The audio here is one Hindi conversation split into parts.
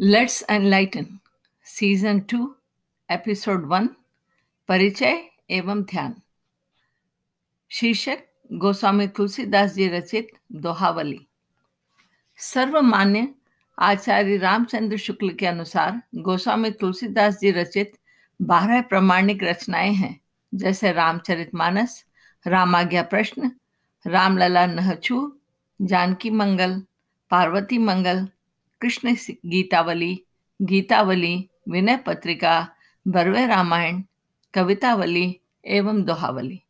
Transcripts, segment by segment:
Let's enlighten season two episode one परिचय एवं ध्यान शीर्षक गोस्वामी तुलसीदास जी रचित दोहावली सर्वमान्य आचार्य रामचंद्र शुक्ल के अनुसार गोस्वामी तुलसीदास जी रचित बारह प्रमाणिक रचनाएँ हैं जैसे रामचरितमानस रामाज्ञा प्रश्न रामलला नहचू जानकी मंगल, पार्वती मंगल, कृष्ण गीतावली गीतावली, विनय पत्रिका बरवे रामायण, कवितावली एवं दोहावली।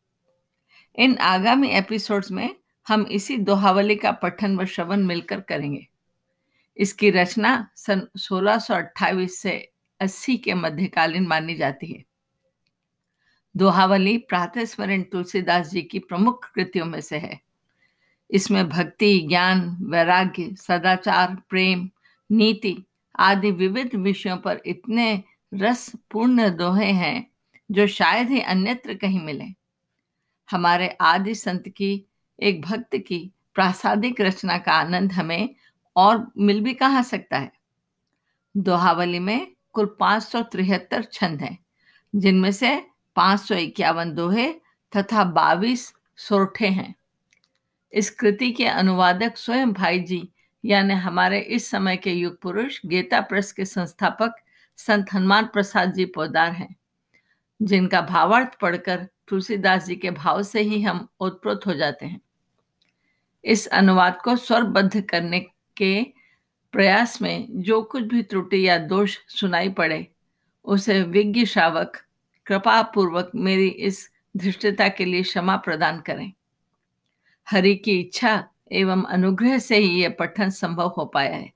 इन आगामी एपिसोड्स में हम इसी दोहावली का पठन व श्रवण मिलकर करेंगे। इसकी रचना सन 1628 से 80 के मध्यकालीन मानी जाती है। दोहावली प्रातः स्मरण तुलसीदास जी की प्रमुख कृतियों में से है। इसमें भक्ति, ज्ञान, वैराग्य, सदाचार, प्रेम, नीति आदि विविध विषयों पर इतने रस पूर्ण दोहे हैं जो शायद ही अन्यत्र कहीं मिले। हमारे आदि संत की, एक भक्त की प्रासादिक रचना का आनंद हमें और मिल भी कहाँ सकता है? दोहावली में कुल पाँच सौ तिहत्तर छंद हैं, जिनमें से पाँच सौ इक्यावन दोहे तथा बाईस सोरठे हैं। इस कृति के अनुवादक स्वयं भाई जी यानी हमारे इस समय के युग पुरुष, गीता प्रेस के संस्थापक संत हनुमान प्रसाद जी पोदार हैं, जिनका भावार्थ पढ़कर तुलसीदास जी के भाव से ही हम उत्प्रोत हो जाते हैं। इस अनुवाद को स्वरबद्ध करने के प्रयास में जो कुछ भी त्रुटि या दोष सुनाई पड़े, उसे विज्ञ श्रावक कृपा पूर्वक मेरी इस धृष्टता के लिए क्षमा प्रदान करें। हरि की इच्छा एवं अनुग्रह से ही यह पठन संभव हो पाया है।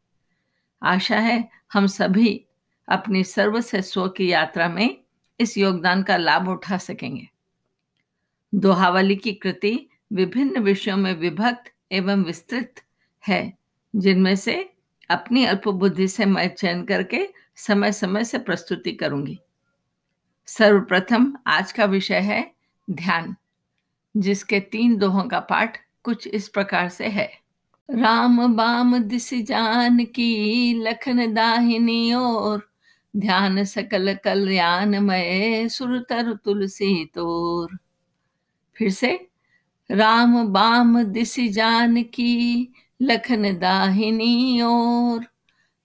आशा है हम सभी अपनी सर्व से स्व की यात्रा में इस योगदान का लाभ उठा सकेंगे। दोहावली की कृति विभिन्न विषयों में विभक्त एवं विस्तृत है, जिनमें से अपनी अल्प बुद्धि से मैं चयन करके समय समय से प्रस्तुति करूँगी। सर्वप्रथम आज का विषय है ध्यान। जिसके तीन दोहों का पाठ कुछ इस प्रकार से है। राम बाम दिस जान की लखन दाहिनी और ध्यान सकल कल्याण मय सुरतर तुलसी तोर। फिर से, राम बाम दिस जान की लखन दाहिनी और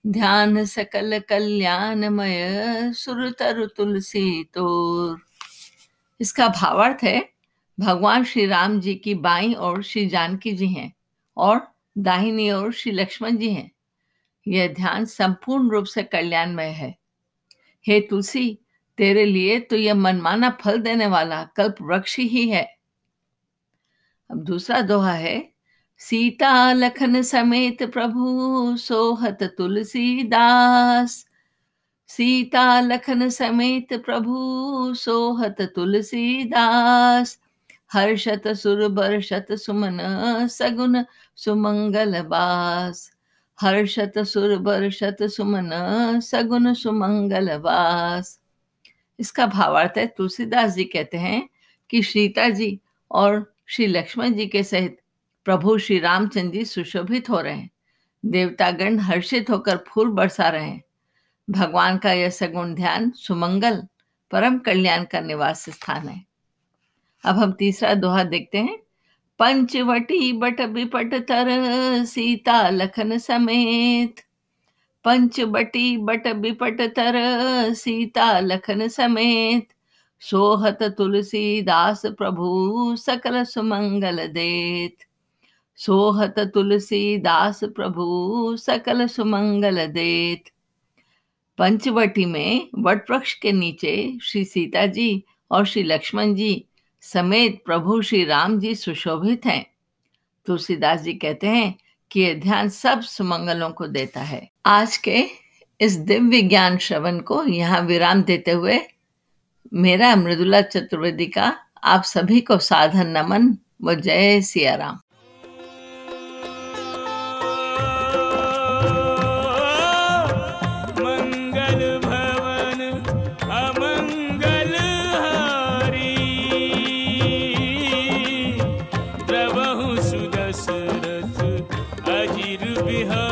ध्यान सकल कल्याण कल्याणमय सुरतर तुलसी तोर। इसका भावार्थ है भगवान श्री राम जी की बाई और श्री जानकी जी हैं और दाहिनी ओर श्री लक्ष्मण जी हैं। यह ध्यान संपूर्ण रूप से कल्याणमय है। हे तुलसी, तेरे लिए तो यह मनमाना फल देने वाला कल्प वृक्ष ही है। अब दूसरा दोहा है, सीता लखन समेत प्रभु सोहत तुलसीदास। सीता लखन समेत प्रभु सोहत तुलसीदास। हर्षत सुर बर्षत सुमन, सगुन सुमंगल बास हर्षत सुर बर्षत सुमन, सगुन सुमंगल वास। इसका भावार्थ है, तुलसीदास जी कहते हैं कि सीता जी और श्री लक्ष्मण जी के सहित प्रभु श्री रामचंद्र जी सुशोभित हो रहे हैं। देवतागण हर्षित होकर फूल बरसा रहे हैं। भगवान का यह सगुण ध्यान सुमंगल, परम कल्याण का निवास स्थान है। अब हम तीसरा दोहा देखते हैं। पंचवटी बट बिपट तर, सीता लखन समेत। पंचवटी बट बिपट तर, सीता लखन समेत। सोहत तुलसी दास प्रभु, सकल सुमंगल देत। सोहत तुलसी दास प्रभु, सकल सुमंगल देत। पंचवटी में वट वृक्ष के नीचे श्री सीता जी और श्री लक्ष्मण जी समेत प्रभु श्री राम जी सुशोभित हैं। तुलसीदास जी कहते हैं कि यह ध्यान सब सुमंगलों को देता है। आज के इस दिव्य ज्ञान श्रवण को यहाँ विराम देते हुए मेरा मृदुला चतुर्वेदी का आप सभी को साधन नमन व जय सिया सुदशरथ बिहार